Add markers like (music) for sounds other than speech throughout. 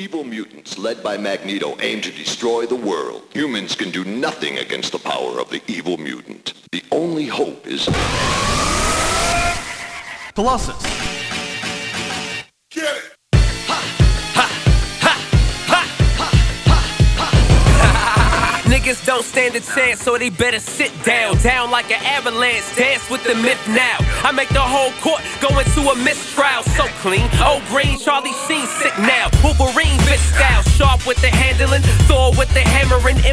Evil mutants led by Magneto aim to destroy the world. Humans can do nothing against the power of the evil mutant. The only hope is... Colossus. Get it! Niggas don't stand a chance, so they better sit down. Down like an avalanche, dance with the myth now. I make the whole court go into a mistrial. So clean, old green, Charlie Sheen sick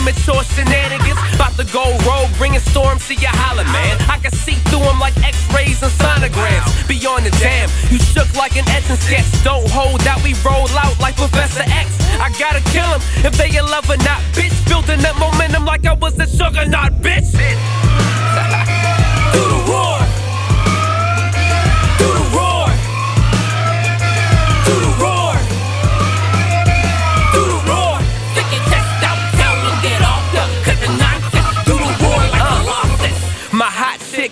immature shenanigans. About to go rogue, bringing storms to your holler, man. I can see through them like x-rays and sonograms. Beyond the dam, you shook like an Etch A Sketch. Don't hold out, we roll out like Professor X. I gotta kill him if they in love or not, bitch. Building up momentum like I was a juggernaut, bitch. (laughs) Do the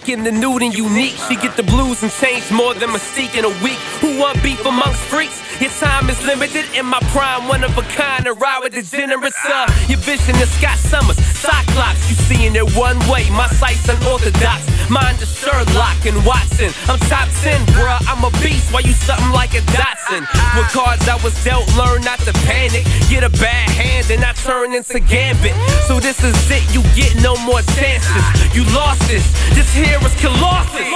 in the nude and unique. She get the blues and change more than Mystique in a week. Who want beef amongst freaks? Your time is limited. In my prime, one of a kind. To ride with generous. Uh, your vision is Scott Summers, Cyclops. You seeing it one way. My sight's unorthodox. Mind is Sherlock and Watson. I'm top 10, bruh. I'm a beast. Why you something like a Datsun? With cards I was dealt, learn not to panic. Get a bad hand and I turn into Gambit. So this is it. You get no more chances. You lost this. This here is Colossus.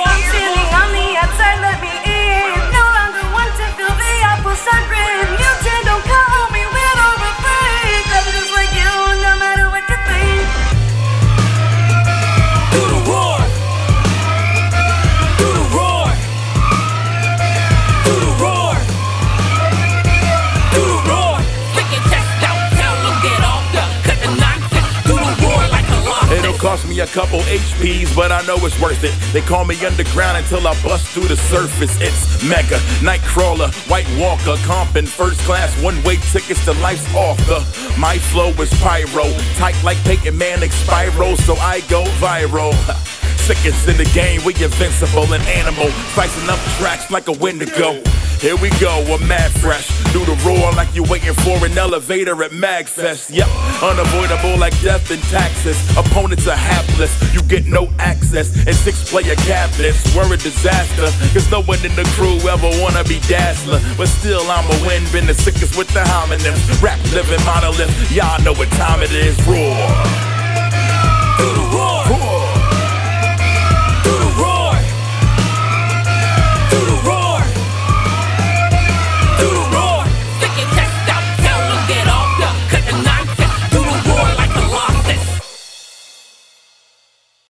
Cost me a couple HPs, but I know it's worth it. They call me underground until I bust through the surface. It's Mega, Nightcrawler, White Walker, comping first class, one way tickets to life's author. My flow is pyro, tight like Peyton Manning Spyro, so I go viral. (laughs) Sickest in the game, we invincible and animal, slicing up tracks like a Wendigo. Here we go, a mad fresh. Do the roar like you're waiting for an elevator at MagFest. Yep, unavoidable like death and taxes. Opponents are hapless, you get no access. And six player cabinets were a disaster. Cause no one in the crew ever wanna be Dazzler. But still, I'm a win, been the sickest with the homonyms. Rap living monolith, y'all know what time it is. Roar. Do the roar. roar. Do the roar. Do the roar.